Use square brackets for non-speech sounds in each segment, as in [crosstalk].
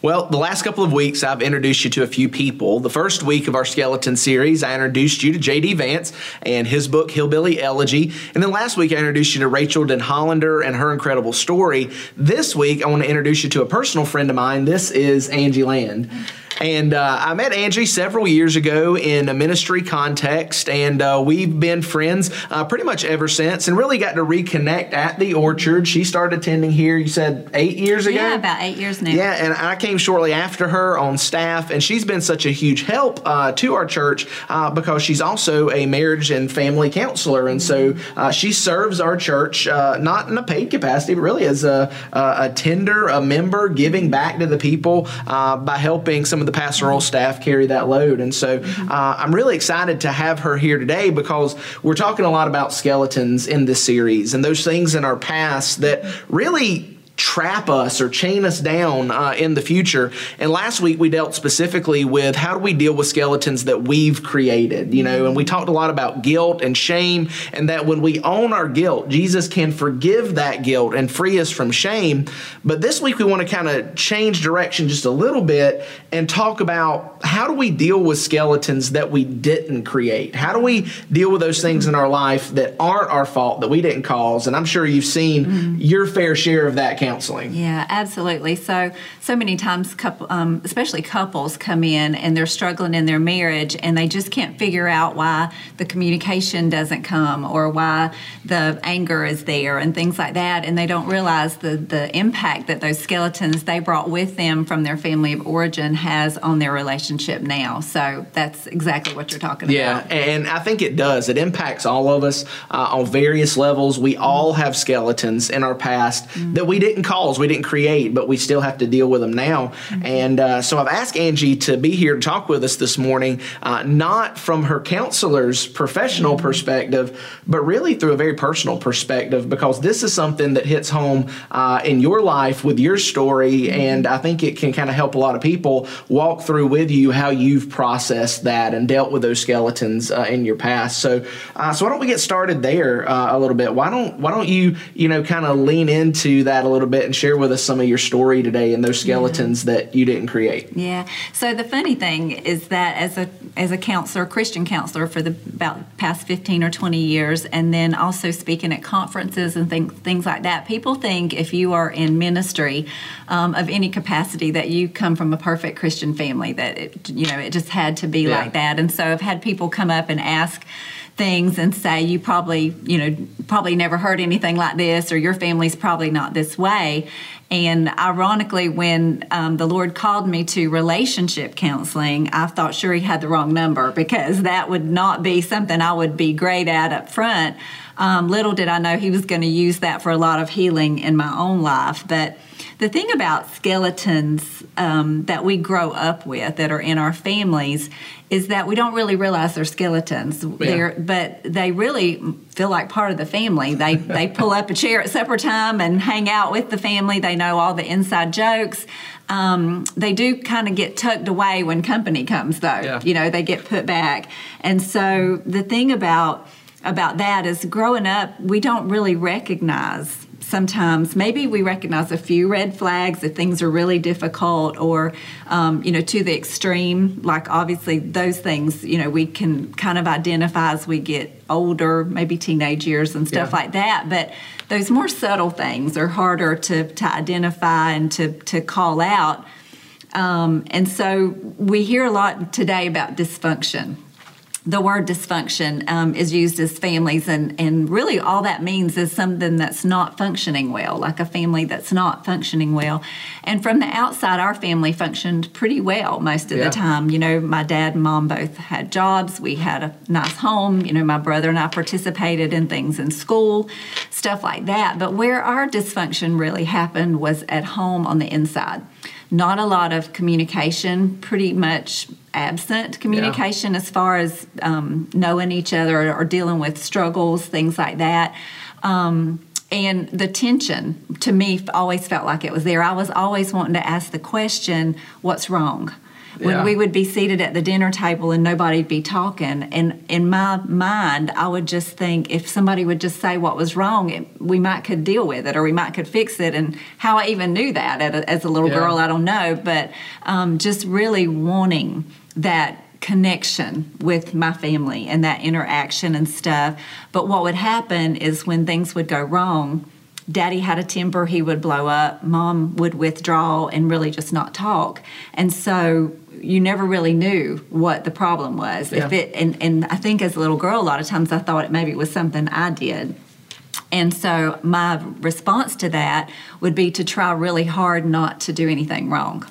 Well, the last couple of weeks, I've introduced you to a few people. The first week of our skeleton series, I introduced you to J.D. Vance and his book, Hillbilly Elegy. And then last week, I introduced you to Rachael Denhollander and her incredible story. This week, I want to introduce you to a personal friend of mine. This is Angie Land. And uh, I met Angie several years ago in a ministry context, and uh, we've been friends uh, pretty much ever since and really got to reconnect at the orchard. She started attending here, you said eight years ago? Yeah, about eight years now. Yeah, and I came shortly after her on staff, and she's been such a huge help uh, to our church uh, because she's also a marriage and family counselor. And so uh, she serves our church not in a paid capacity, but really as a, a tender, a member, giving back to the people by helping some of the pastoral staff carry that load. And so uh, I'm really excited to have her here today because we're talking a lot about skeletons in this series and those things in our past that really trap us or chain us down uh, in the future. And last week we dealt specifically with how do we deal with skeletons that we've created, you know, and we talked a lot about guilt and shame, and that when we own our guilt, Jesus can forgive that guilt and free us from shame. But this week we want to kind of change direction just a little bit and talk about how do we deal with skeletons that we didn't create? How do we deal with those things in our life that aren't our fault, that we didn't cause? And I'm sure you've seen mm-hmm. your fair share of that counseling. Yeah, absolutely. So so many times, couple, um, especially couples, come in and they're struggling in their marriage, and they just can't figure out why the communication doesn't come or why the anger is there and things like that, and they don't realize the the impact that those skeletons they brought with them from their family of origin has on their relationship now. So that's exactly what you're talking yeah, about. Yeah, and I think it does. It impacts all of us uh, on various levels. We all have skeletons in our past mm-hmm. that we didn't didn't cause, we didn't create, but we still have to deal with them now. Mm-hmm. And uh, so I've asked Angie to be here to talk with us this morning, uh, not from her counselor's professional mm-hmm. perspective, but really through a very personal perspective, because this is something that hits home uh, in your life with your story. Mm-hmm. And I think it can kind of help a lot of people walk through with you how you've processed that and dealt with those skeletons uh, in your past. So, uh, so why don't we get started there uh, a little bit? Why don't Why don't you you know kind of lean into that a little little bit and share with us some of your story today and those skeletons yeah. that you didn't create. Yeah. So the funny thing is that as a as a counselor, Christian counselor for the about past 15 or 20 years and then also speaking at conferences and things things like that, people think if you are in ministry um, of any capacity that you come from a perfect Christian family that it, you know it just had to be yeah. like that. And so I've had people come up and ask things and say you probably you know probably never heard anything like this or your family's probably not this way and ironically when um, the lord called me to relationship counseling i thought sure he had the wrong number because that would not be something i would be great at up front. Um, little did i know he was going to use that for a lot of healing in my own life but the thing about skeletons um, that we grow up with that are in our families is that we don't really realize they're skeletons. Yeah. They're, but they really feel like part of the family. They [laughs] they pull up a chair at supper time and hang out with the family. They know all the inside jokes. Um, they do kind of get tucked away when company comes, though. Yeah. You know, they get put back. And so the thing about about that is growing up, we don't really recognize sometimes maybe we recognize a few red flags if things are really difficult or um, you know to the extreme like obviously those things you know we can kind of identify as we get older maybe teenage years and stuff yeah. like that but those more subtle things are harder to, to identify and to, to call out um, and so we hear a lot today about dysfunction the word dysfunction um, is used as families, and, and really all that means is something that's not functioning well, like a family that's not functioning well. And from the outside, our family functioned pretty well most of yeah. the time. You know, my dad and mom both had jobs, we had a nice home. You know, my brother and I participated in things in school, stuff like that. But where our dysfunction really happened was at home on the inside not a lot of communication, pretty much absent communication yeah. as far as um, knowing each other or dealing with struggles, things like that. Um, and the tension to me always felt like it was there. I was always wanting to ask the question, What's wrong? When Yeah. we would be seated at the dinner table and nobody'd be talking. And in my mind, I would just think if somebody would just say what was wrong, it, we might could deal with it or we might could fix it. And how I even knew that at a, as a little Yeah. girl, I don't know. But um, just really wanting that connection with my family and that interaction and stuff. But what would happen is when things would go wrong, daddy had a temper, he would blow up, mom would withdraw and really just not talk. And so you never really knew what the problem was. If it and, and I think as a little girl a lot of times I thought it maybe it was something I did. And so my response to that would be to try really hard not to do anything wrong.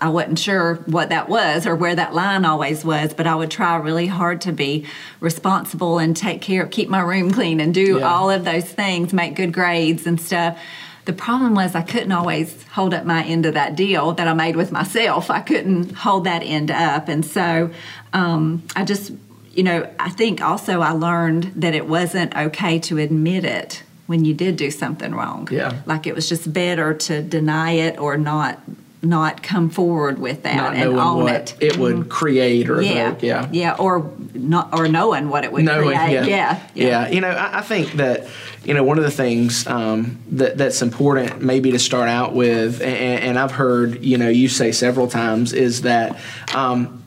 I wasn't sure what that was or where that line always was, but I would try really hard to be responsible and take care, of, keep my room clean, and do Yeah. all of those things, make good grades and stuff. The problem was I couldn't always hold up my end of that deal that I made with myself. I couldn't hold that end up, and so um, I just, you know, I think also I learned that it wasn't okay to admit it when you did do something wrong. Yeah. like it was just better to deny it or not not come forward with that and own what it. it would create or yeah, evoke. Yeah. yeah, or not, or knowing what it would knowing, create. yeah. yeah, yeah, You know, I, I think that you know one of the things um, that that's important maybe to start out with, and, and I've heard you know you say several times is that. Um,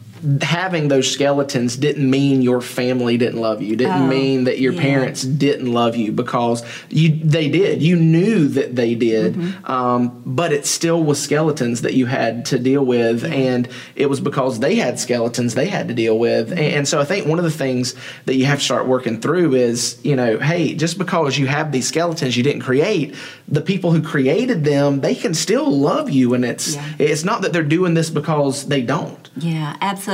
having those skeletons didn't mean your family didn't love you didn't Oh, mean that your yeah. parents didn't love you because you they did you knew that they did Mm-hmm. um, but it still was skeletons that you had to deal with and it was because they had skeletons they had to deal with and, and so i think one of the things that you have to start working through is you know hey just because you have these skeletons you didn't create the people who created them they can still love you and it's Yeah. it's not that they're doing this because they don't Yeah, absolutely.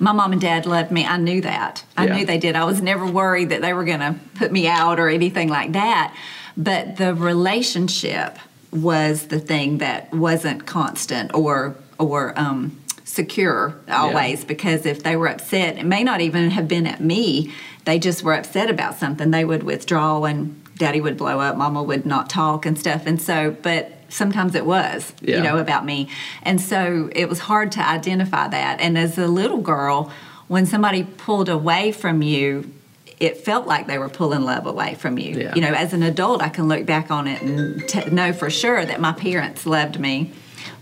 My mom and dad loved me. I knew that. I Yeah. knew they did. I was never worried that they were going to put me out or anything like that. But the relationship was the thing that wasn't constant or or um, secure always. Because if they were upset, it may not even have been at me. They just were upset about something. They would withdraw and daddy would blow up. Mama would not talk and stuff. And so, but sometimes it was, Yeah. you know, about me. And so it was hard to identify that. And as a little girl, when somebody pulled away from you, it felt like they were pulling love away from you. Yeah. You know, as an adult, I can look back on it and t- know for sure that my parents loved me.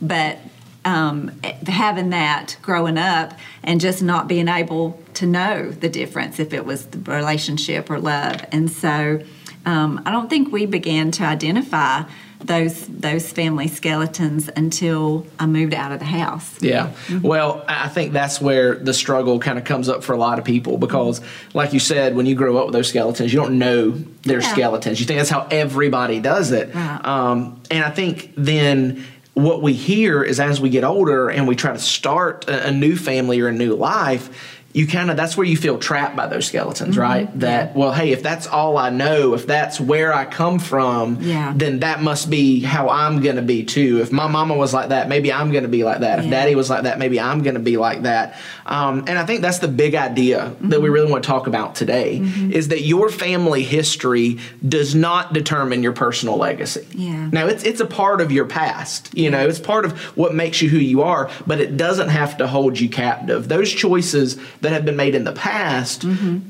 But um, having that growing up and just not being able to know the difference if it was the relationship or love. And so um, I don't think we began to identify those those family skeletons until I moved out of the house. Yeah. Well, I think that's where the struggle kind of comes up for a lot of people because, like you said, when you grow up with those skeletons, you don't know they're Yeah. skeletons. You think that's how everybody does it. Right. Um, and I think then what we hear is as we get older and we try to start a, a new family or a new life. You kind of that's where you feel trapped by those skeletons, mm-hmm. right? That well, hey, if that's all I know, if that's where I come from, Yeah. then that must be how I'm going to be too. If my mama was like that, maybe I'm going to be like that. If daddy was like that, maybe I'm going to be like that. Um, and I think that's the big idea that we mm-hmm. really want to talk about today mm-hmm. is that your family history does not determine your personal legacy. Yeah. Now it's it's a part of your past. You know, it's part of what makes you who you are, but it doesn't have to hold you captive. Those choices that have been made in the past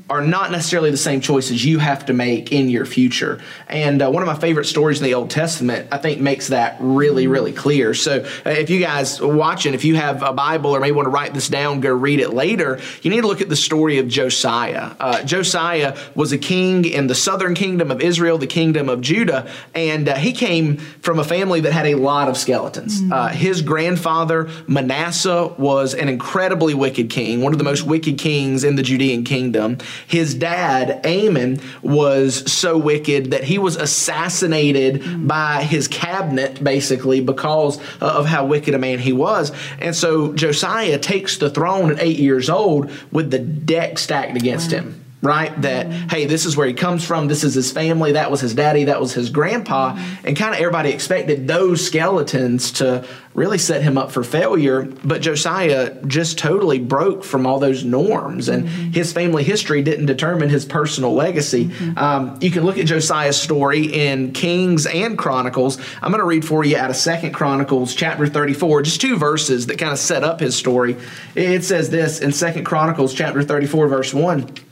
are not necessarily the same choices you have to make in your future. And uh, one of my favorite stories in the Old Testament, I think, makes that really, really clear. So uh, if you guys watching, if you have a Bible or maybe want to write this down, go read it later, you need to look at the story of Josiah. Uh, Josiah was a king in the southern kingdom of Israel, the kingdom of Judah, and uh, he came from a family that had a lot of skeletons. Uh, his grandfather, Manasseh, was an incredibly wicked king, one of the most wicked kings in the Judean kingdom. His dad, Amon, was so wicked that he was assassinated by his cabinet, basically, because of how wicked a man he was. And so Josiah takes the throne at eight years old with the deck stacked against him right? That, mm-hmm. hey, this is where he comes from, this is his family, that was his daddy, that was his grandpa. Mm-hmm. And kind of everybody expected those skeletons to really set him up for failure. But Josiah just totally broke from all those norms, and mm-hmm. his family history didn't determine his personal legacy. Um, you can look at Josiah's story in Kings and Chronicles. I'm going to read for you out of Second Chronicles chapter 34, just two verses that kind of set up his story. It says this in Second Chronicles chapter 34, verse 1.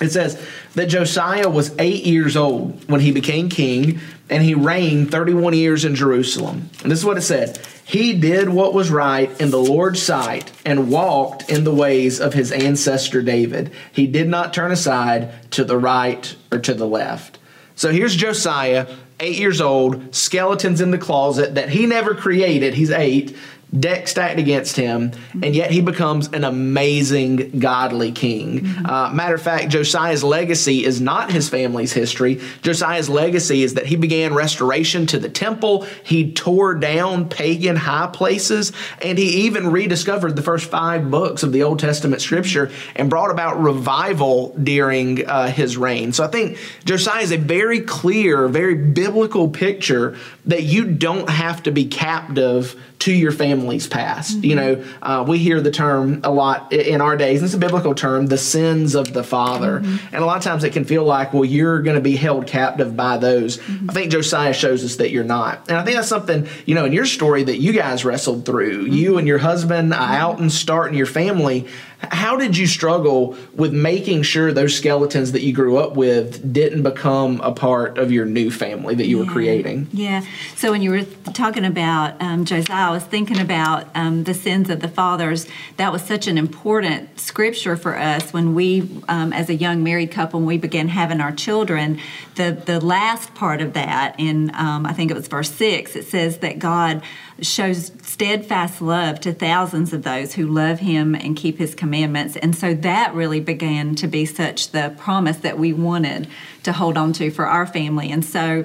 It says that Josiah was eight years old when he became king, and he reigned 31 years in Jerusalem. And this is what it said He did what was right in the Lord's sight and walked in the ways of his ancestor David. He did not turn aside to the right or to the left. So here's Josiah, eight years old, skeletons in the closet that he never created. He's eight deck stacked against him, and yet he becomes an amazing, godly king. Uh, matter of fact, Josiah's legacy is not his family's history. Josiah's legacy is that he began restoration to the temple, he tore down pagan high places, and he even rediscovered the first five books of the Old Testament scripture and brought about revival during uh, his reign. So I think Josiah is a very clear, very biblical picture that you don't have to be captive to your family's past. You know, uh, we hear the term a lot in our days, and it's a biblical term, the sins of the father. And a lot of times it can feel like, well, you're going to be held captive by those. I think Josiah shows us that you're not. And I think that's something, you know, in your story that you guys wrestled through, you and your husband uh, out and starting your family. How did you struggle with making sure those skeletons that you grew up with didn't become a part of your new family that you were creating? Yeah. So when you were talking about um, Josiah, I was thinking about um, the sins of the fathers. That was such an important scripture for us when we, um, as a young married couple, when we began having our children. The the last part of that, in um, I think it was verse six, it says that God shows steadfast love to thousands of those who love Him and keep His commandments. And so that really began to be such the promise that we wanted to hold on to for our family. And so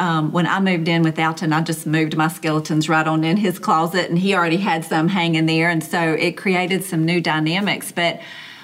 um, when I moved in with Alton, I just moved my skeletons right on in his closet, and he already had some hanging there, and so it created some new dynamics. But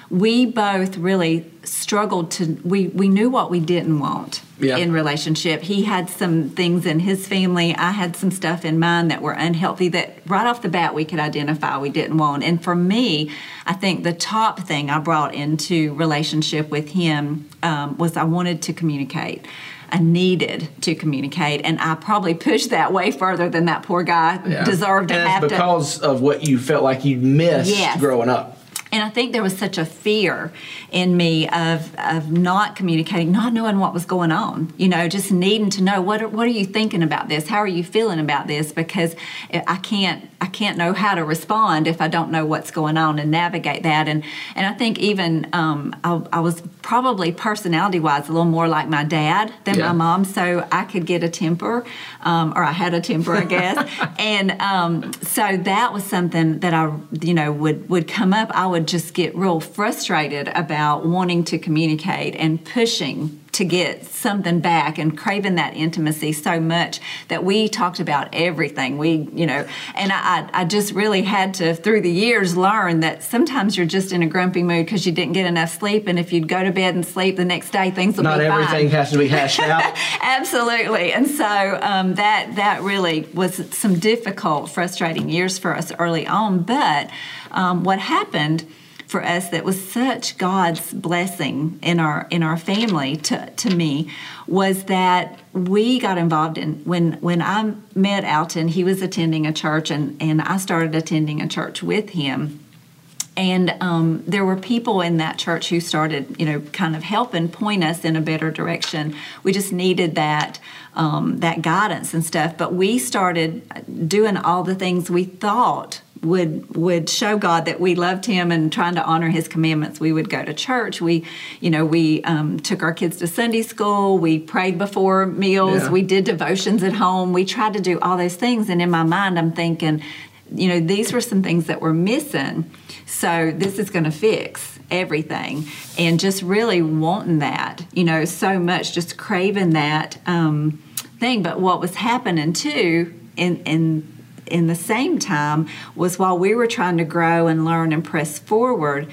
we both really struggled to. We we knew what we didn't want Yeah. in relationship. He had some things in his family. I had some stuff in mine that were unhealthy. That right off the bat we could identify we didn't want. And for me, I think the top thing I brought into relationship with him um, was I wanted to communicate. I needed to communicate, and I probably pushed that way further than that poor guy deserved to and have it's to. because of what you felt like you missed Yes. growing up. And I think there was such a fear in me of of not communicating, not knowing what was going on. You know, just needing to know what are, what are you thinking about this? How are you feeling about this? Because I can't I can't know how to respond if I don't know what's going on and navigate that. And and I think even um, I, I was probably personality wise a little more like my dad than Yeah. my mom, so I could get a temper, um, or I had a temper, I guess. [laughs] and um, so that was something that I, you know, would would come up. I would just get real frustrated about wanting to communicate and pushing to get something back and craving that intimacy so much that we talked about everything. We, you know, and I, I just really had to, through the years, learn that sometimes you're just in a grumpy mood because you didn't get enough sleep. And if you'd go to bed and sleep the next day, things will Not be fine. everything has to be hashed out. [laughs] Absolutely, and so um, that that really was some difficult, frustrating years for us early on. But um, what happened for us that was such God's blessing in our in our family to to me was that we got involved in when when I met Alton, he was attending a church, and and I started attending a church with him. And um, there were people in that church who started you know kind of helping point us in a better direction. We just needed that um, that guidance and stuff but we started doing all the things we thought would would show God that we loved Him and trying to honor His commandments. We would go to church. We, you know, we um, took our kids to Sunday school. We prayed before meals. Yeah. We did devotions at home. We tried to do all those things. And in my mind, I'm thinking, you know, these were some things that were missing. So this is going to fix everything. And just really wanting that, you know, so much, just craving that um, thing. But what was happening too, in in in the same time, was while we were trying to grow and learn and press forward.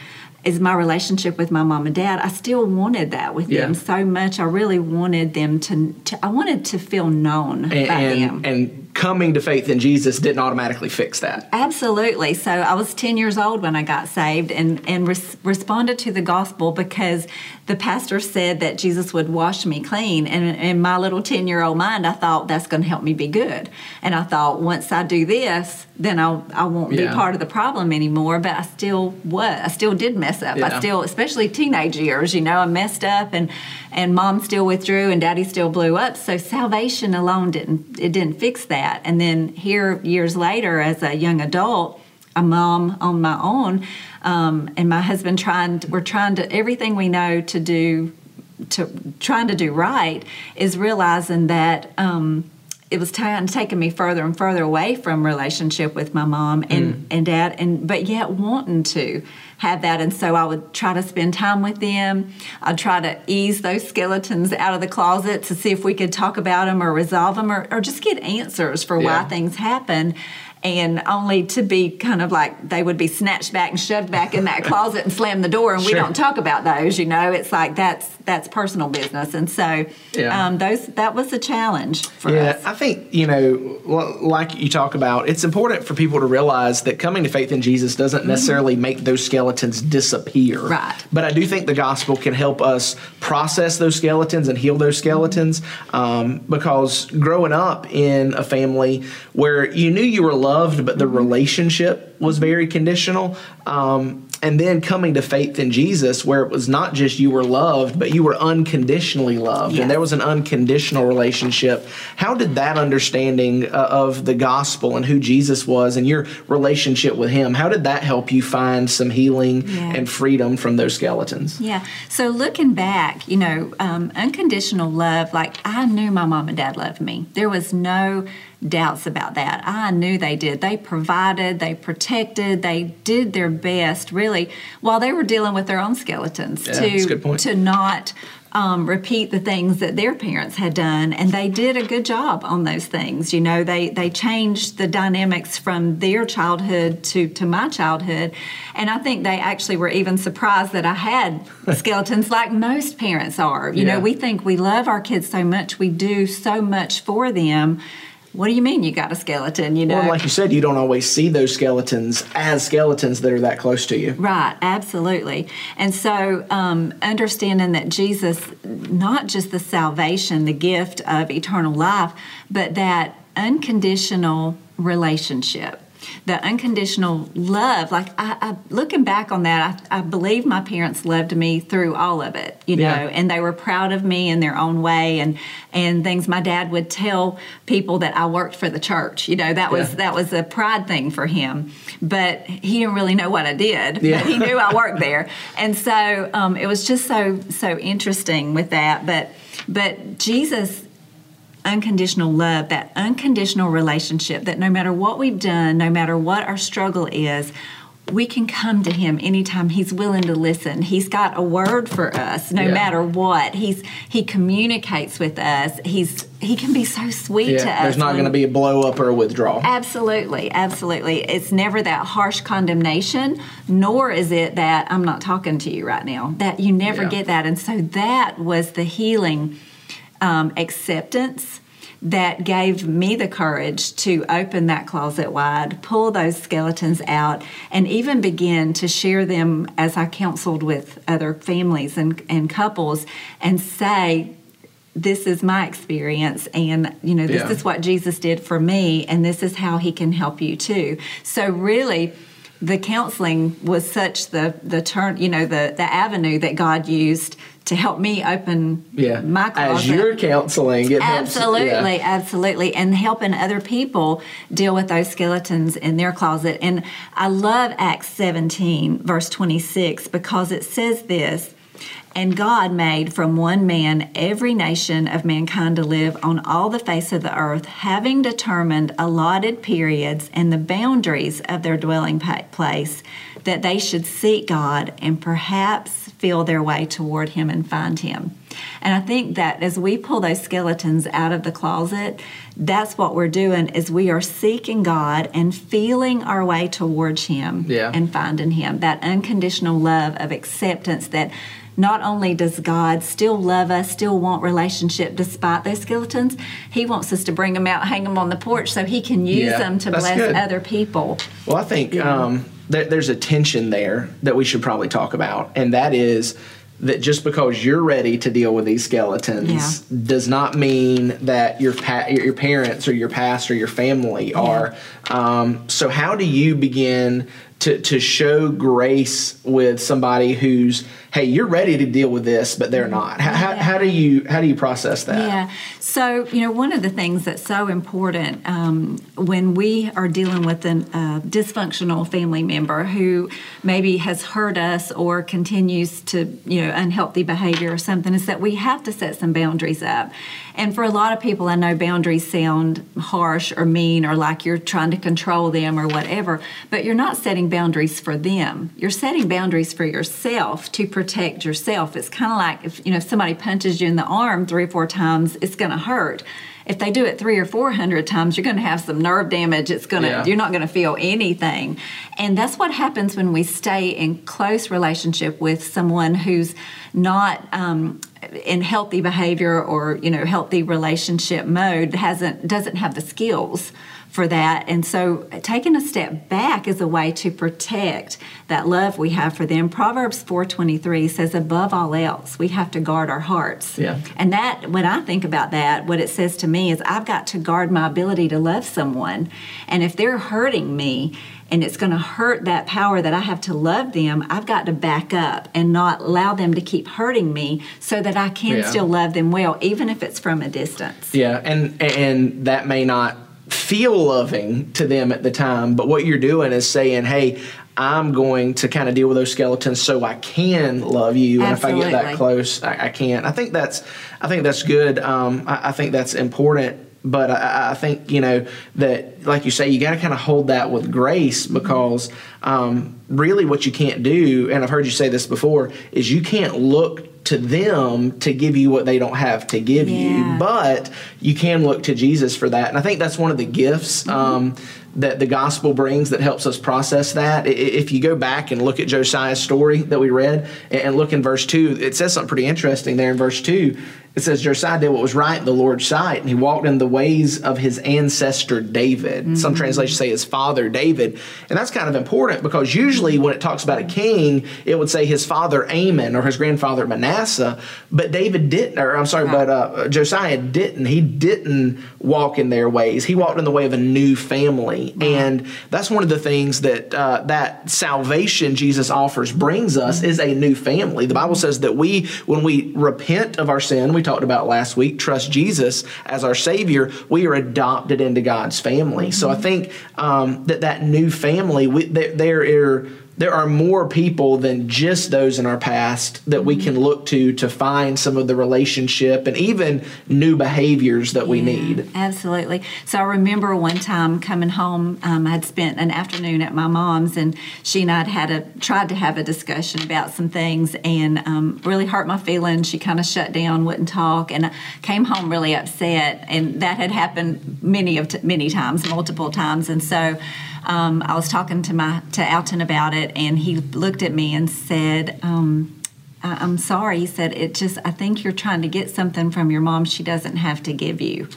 is my relationship with my mom and dad. I still wanted that with Yeah. them so much. I really wanted them to, to I wanted to feel known and, by them. and, and coming to faith in Jesus didn't automatically fix that. Absolutely. So I was 10 years old when I got saved and, and res- responded to the gospel because the pastor said that Jesus would wash me clean. And in my little 10 year old mind, I thought that's going to help me be good. And I thought once I do this, then I'll, I won't be part of the problem anymore. But I still was. I still did mess up. Yeah. I still, especially teenage years, you know, I messed up and, and mom still withdrew and daddy still blew up. So salvation alone didn't, it didn't fix that. And then here years later as a young adult, a mom on my own, um, and my husband trying. To, we're trying to everything we know to do, to trying to do right is realizing that. Um, it was time taking me further and further away from relationship with my mom and, mm. and dad and but yet wanting to have that. And so I would try to spend time with them. I'd try to ease those skeletons out of the closet to see if we could talk about them or resolve them or, or just get answers for Yeah. why things happen and only to be kind of like they would be snatched back and shoved back in that closet and slam the door and we don't talk about those you know it's like that's that's personal business and so Yeah. um, those that was a challenge for Yeah, us I think, you know, like you talk about, it's important for people to realize that coming to faith in Jesus doesn't necessarily make those skeletons disappear. Mm-hmm. Right. But I do think the gospel can help us process those skeletons and heal those skeletons um, because growing up in a family where you knew you were loved, but the Mm-hmm. relationship was very conditional. Um, and then coming to faith in Jesus, where it was not just you were loved, but you were unconditionally loved, and there was an unconditional relationship. How did that understanding uh, of the gospel and who Jesus was and your relationship with Him, how did that help you find some healing Yeah. and freedom from those skeletons? Yeah. So looking back, you know, um, unconditional love, like I knew my mom and dad loved me. There was no doubts about that. I knew they did. They provided, they protected, they did their best, really, while they were dealing with their own skeletons Yeah, that's a good to point. to not. Um, repeat the things that their parents had done, and they did a good job on those things. You know, they they changed the dynamics from their childhood to to my childhood, and I think they actually were even surprised that I had [laughs] skeletons, like most parents are. You Yeah. know, we think we love our kids so much, we do so much for them. What do you mean you got a skeleton? You know, Well, like you said, you don't always see those skeletons as skeletons that are that close to you. Right, absolutely. And so, um, understanding that Jesus, not just the salvation, the gift of eternal life, but that unconditional relationship, the unconditional love. Like, I, I, looking back on that, I, I believe my parents loved me through all of it, you know, Yeah. and they were proud of me in their own way and, and things. My dad would tell people that I worked for the church, you know, that was, Yeah. that was a pride thing for him, but he didn't really know what I did Yeah. but he knew I worked there, and so um, it was just so so interesting with that. But but Jesus unconditional love, that unconditional relationship, that no matter what we've done, no matter what our struggle is, we can come to him anytime he's willing to listen. He's got a word for us no Yeah. matter what. He's he communicates with us. He's he can be so sweet to us. There's not going to be a blow up or a withdrawal. Absolutely, absolutely. It's never that harsh condemnation, nor is it that I'm not talking to you right now. That you never Yeah. get that. And so that was the healing um, acceptance that gave me the courage to open that closet wide, pull those skeletons out, and even begin to share them as I counseled with other families and, and couples and say, this is my experience and you know this Yeah. is what jesus did for me and this is how he can help you too so really the counseling was such the the turn you know the the avenue that god used to help me open Yeah, my closet as you're counseling, it helps- Absolutely, yeah. absolutely. And helping other people deal with those skeletons in their closet. And I love Acts 17, verse 26, because it says this And God made from one man every nation of mankind to live on all the face of the earth, having determined allotted periods and the boundaries of their dwelling place, that they should seek God and perhaps feel their way toward Him and find Him. And I think that as we pull those skeletons out of the closet, that's what we're doing is we are seeking God and feeling our way towards him Yeah. and finding him. That unconditional love of acceptance that not only does God still love us, still want relationship despite those skeletons, He wants us to bring them out, hang them on the porch so He can use Yeah, them to bless good. other people. Well, I think um, there, there's a tension there that we should probably talk about, and that is that just because you're ready to deal with these skeletons does not mean that your pa- your your parents or your past or your family are. Um, so, how do you begin? To, to show grace with somebody who's hey you're ready to deal with this but they're not how, how, how do you how do you process that Yeah. So, you know, one of the things that's so important um, when we are dealing with a uh, dysfunctional family member who maybe has hurt us or continues to, you know, unhealthy behavior or something is that we have to set some boundaries up. And for a lot of people, I know boundaries sound harsh or mean or like you're trying to control them or whatever, but you're not setting boundaries for them. You're setting boundaries for yourself to protect yourself. It's kind of like if, you know, if somebody punches you in the arm three or four times, it's going to hurt. If they do it three or four hundred times, you're going to have some nerve damage. It's going to, Yeah. you're not going to feel anything. And that's what happens when we stay in close relationship with someone who's not um, in healthy behavior or you know healthy relationship mode hasn't doesn't have the skills for that and so taking a step back is a way to protect that love we have for them proverbs 423 says above all else we have to guard our hearts Yeah. and that, when I think about that, what it says to me is I've got to guard my ability to love someone. And if they're hurting me and it's going to hurt that power that I have to love them, I've got to back up and not allow them to keep hurting me so that I can Yeah. still love them well, even if it's from a distance. Yeah, and and that may not feel loving to them at the time, but what you're doing is saying, "Hey, I'm going to kind of deal with those skeletons so I can love you, and if I get that close, I, I can't." I think that's I think that's good. Um, I, I think that's important. But I, I think you know that, like you say, you got to kind of hold that with grace because um, really, what you can't do, and I've heard you say this before, is you can't look to them to give you what they don't have to give you but you can look to Jesus for that. And I think that's one of the gifts um, that the gospel brings that helps us process that. If you go back and look at Josiah's story that we read and- and look in verse 2, it says something pretty interesting there in verse 2. It says Josiah did what was right in the Lord's sight, and he walked in the ways of his ancestor David. Some translations say his father David. And that's kind of important because usually when it talks about a king, it would say his father Amon or his grandfather Manasseh. But David didn't, or I'm sorry, but uh, Josiah didn't. He didn't walk in their ways. He walked in the way of a new family. And that's one of the things that uh, that salvation Jesus offers brings us is a new family. The Bible says that we, when we repent of our sin, we talked about last week, trust Jesus as our Savior, we are adopted into God's family. So I think um, that that new family, we, there, there are there are more people than just those in our past that we can look to to find some of the relationship and even new behaviors that we Yeah, need. Absolutely. So I remember one time coming home, um, I'd spent an afternoon at my mom's, and she and I'd had a tried to have a discussion about some things, and um, really hurt my feelings. She kind of shut down, wouldn't talk, and I came home really upset. And that had happened many of t- many times, multiple times, and so. Um, I was talking to my to Alton about it, and he looked at me and said, um, I'm sorry. He said, it just, I think you're trying to get something from your mom she doesn't have to give you.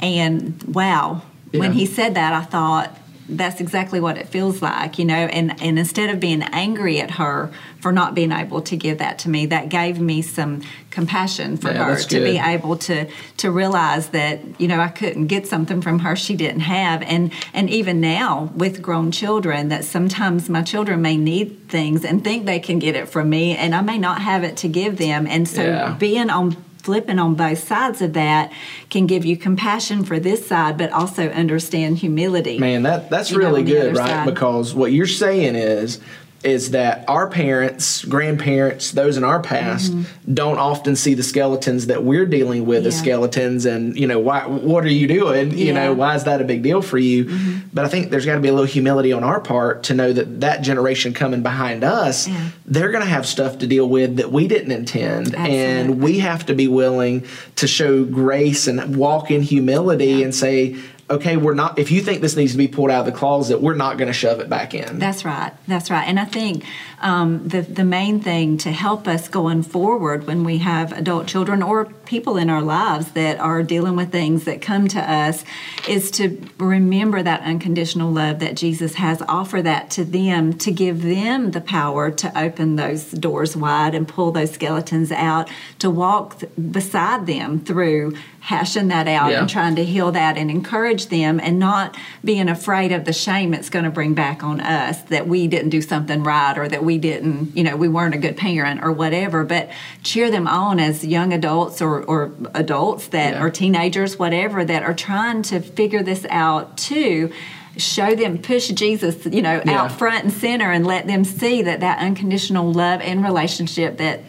And wow, when he said that, I thought, that's exactly what it feels like, you know. And, and instead of being angry at her for not being able to give that to me, that gave me some compassion for Yeah, her to be able to to realize that you know I couldn't get something from her she didn't have and and even now with grown children that sometimes my children may need things and think they can get it from me and I may not have it to give them and so Yeah. being on flipping on both sides of that can give you compassion for this side but also understand humility Man, that that's You really the good, right? side. Because what you're saying is is that our parents, grandparents, those in our past mm-hmm. don't often see the skeletons that we're dealing with yeah. as skeletons and you know why what are you doing? Yeah. You know, why is that a big deal for you? Mm-hmm. But I think there's got to be a little humility on our part to know that that generation coming behind us, yeah. they're going to have stuff to deal with that we didn't intend Absolutely. and we have to be willing to show grace and walk in humility and say okay, we're not, if you think this needs to be pulled out of the closet, we're not going to shove it back in. That's right. That's right. And I think um, the, the main thing to help us going forward when we have adult children or people in our lives that are dealing with things that come to us is to remember that unconditional love that Jesus has, offer that to them to give them the power to open those doors wide and pull those skeletons out, to walk beside them through hashing that out yeah. and trying to heal that and encourage them and not being afraid of the shame it's going to bring back on us that we didn't do something right or that we didn't, you know, we weren't a good parent or whatever, but cheer them on as young adults or, or adults that yeah. are teenagers, whatever, that are trying to figure this out too show them push jesus you know yeah. out front and center and let them see that that unconditional love and relationship that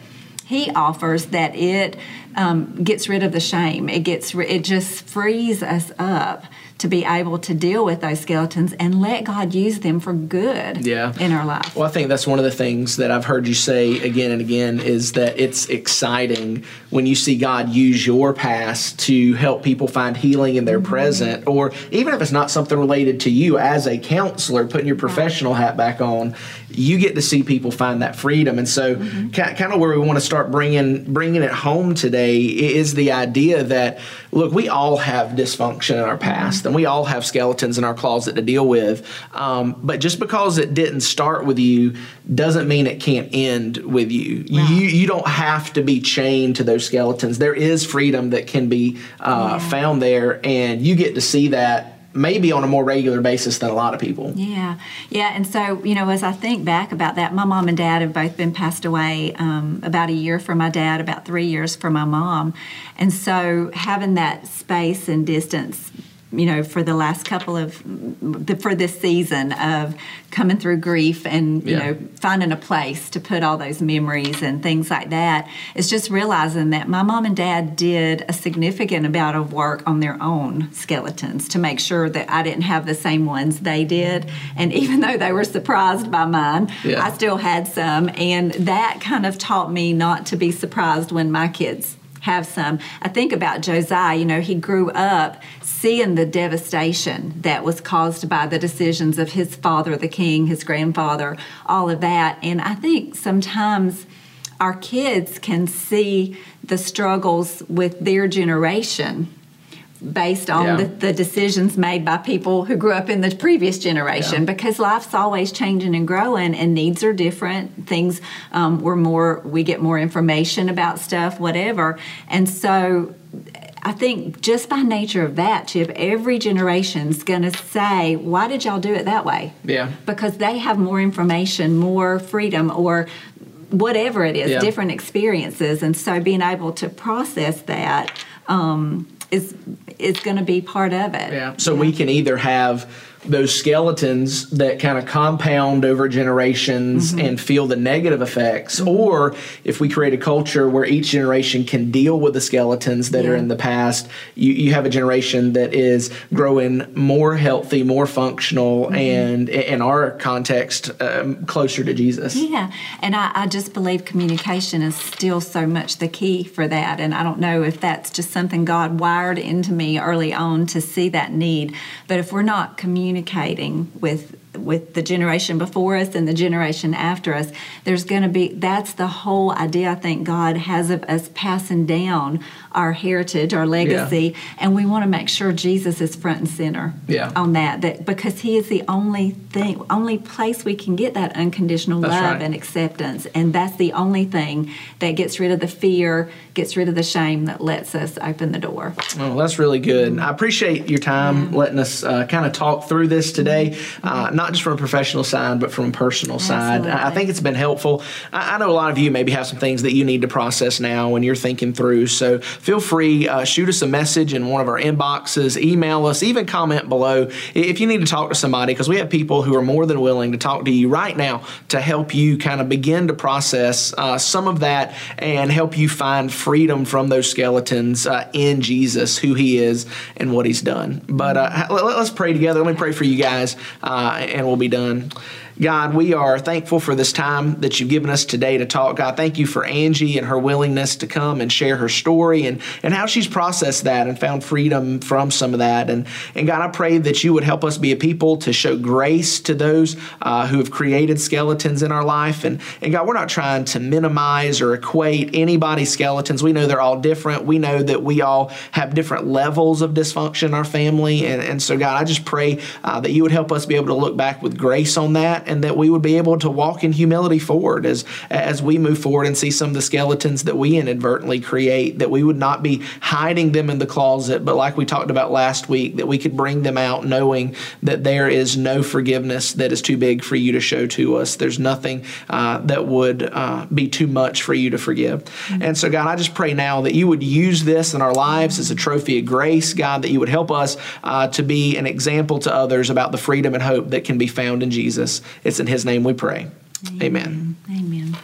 he offers that it um, gets rid of the shame. It gets it just frees us up to be able to deal with those skeletons and let God use them for good yeah. in our life. Well, I think that's one of the things that I've heard you say again and again is that it's exciting when you see God use your past to help people find healing in their mm-hmm. present, or even if it's not something related to you as a counselor, putting your professional right. hat back on, you get to see people find that freedom. And so, mm-hmm. kind of where we want to start bringing bringing it home today is the idea that look, we all have dysfunction in our past, mm-hmm. And we all have skeletons in our closet to deal with. Um, but just because it didn't start with you doesn't mean it can't end with you. You you don't have to be chained to those skeletons. There is freedom that can be uh, yeah. found there, and you get to see that maybe on a more regular basis than a lot of people. Yeah, yeah. And so, you know, as I think back about that, my mom and dad have both been passed away um, about a year for my dad, about three years for my mom. And so, having that space and distance you know, for the last couple of for this season of coming through grief and you yeah. know finding a place to put all those memories and things like that. It's just realizing that my mom and dad did a significant amount of work on their own skeletons to make sure that I didn't have the same ones they did. And even though they were surprised by mine, yeah. I still had some, and that kind of taught me not to be surprised when my kids have some. I think about Josiah, you know, he grew up seeing the devastation that was caused by the decisions of his father, the king, his grandfather, all of that. And I think sometimes our kids can see the struggles with their generation based on yeah. the, the, decisions made by people who grew up in the previous generation yeah. because life's always changing and growing and needs are different things um, we're more we get more information about stuff whatever and so I think just by nature of that, Chip, every generation's going to say, "Why did y'all do it that way?" Yeah, because they have more information, more freedom, or whatever it is, yeah. different experiences, and so being able to process that um, is is going to be part of it. Yeah. So yeah. we can either have those skeletons that kind of compound over generations mm-hmm. and feel the negative effects mm-hmm. or if we create a culture where each generation can deal with the skeletons that yeah. are in the past you, you have a generation that is growing more healthy more functional mm-hmm. and in our context um, closer to jesus yeah and I, I just believe communication is still so much the key for that and i don't know if that's just something god wired into me early on to see that need but if we're not communicating communicating with with the generation before us and the generation after us there's going to be that's the whole idea i think god has of us passing down our heritage our legacy yeah. and we want to make sure jesus is front and center yeah. on that that because he is the only thing only place we can get that unconditional that's love right. and acceptance and that's the only thing that gets rid of the fear gets rid of the shame that lets us open the door well that's really good i appreciate your time yeah. letting us uh, kind of talk through this today uh, not just from a professional side, but from a personal side. I I think it's been helpful. I, I know a lot of you maybe have some things that you need to process now when you're thinking through. So feel free, uh, shoot us a message in one of our inboxes, email us, even comment below if you need to talk to somebody, because we have people who are more than willing to talk to you right now to help you kind of begin to process uh, some of that and help you find freedom from those skeletons uh, in Jesus, who He is and what He's done. But uh, let, us pray together. Let me pray for you guys, uh, and we'll be done. God, we are thankful for this time that you've given us today to talk. God, thank you for Angie and her willingness to come and share her story and, and how she's processed that and found freedom from some of that. And, and God, I pray that you would help us be a people to show grace to those uh, who have created skeletons in our life. And, and God, we're not trying to minimize or equate anybody's skeletons. We know they're all different. We know that we all have different levels of dysfunction in our family. And, and so, God, I just pray uh, that you would help us be able to look back with grace on that and that we would be able to walk in humility forward as as we move forward and see some of the skeletons that we inadvertently create that we would not be hiding them in the closet but like we talked about last week that we could bring them out knowing that there is no forgiveness that is too big for you to show to us. There's nothing uh, that would uh, be too much for you to forgive. And so god i just pray now that you would use this in our lives as a trophy of grace god that you would help us uh, to be an example to others about the freedom and hope that can be found in jesus it's in his name we pray amen. Amen.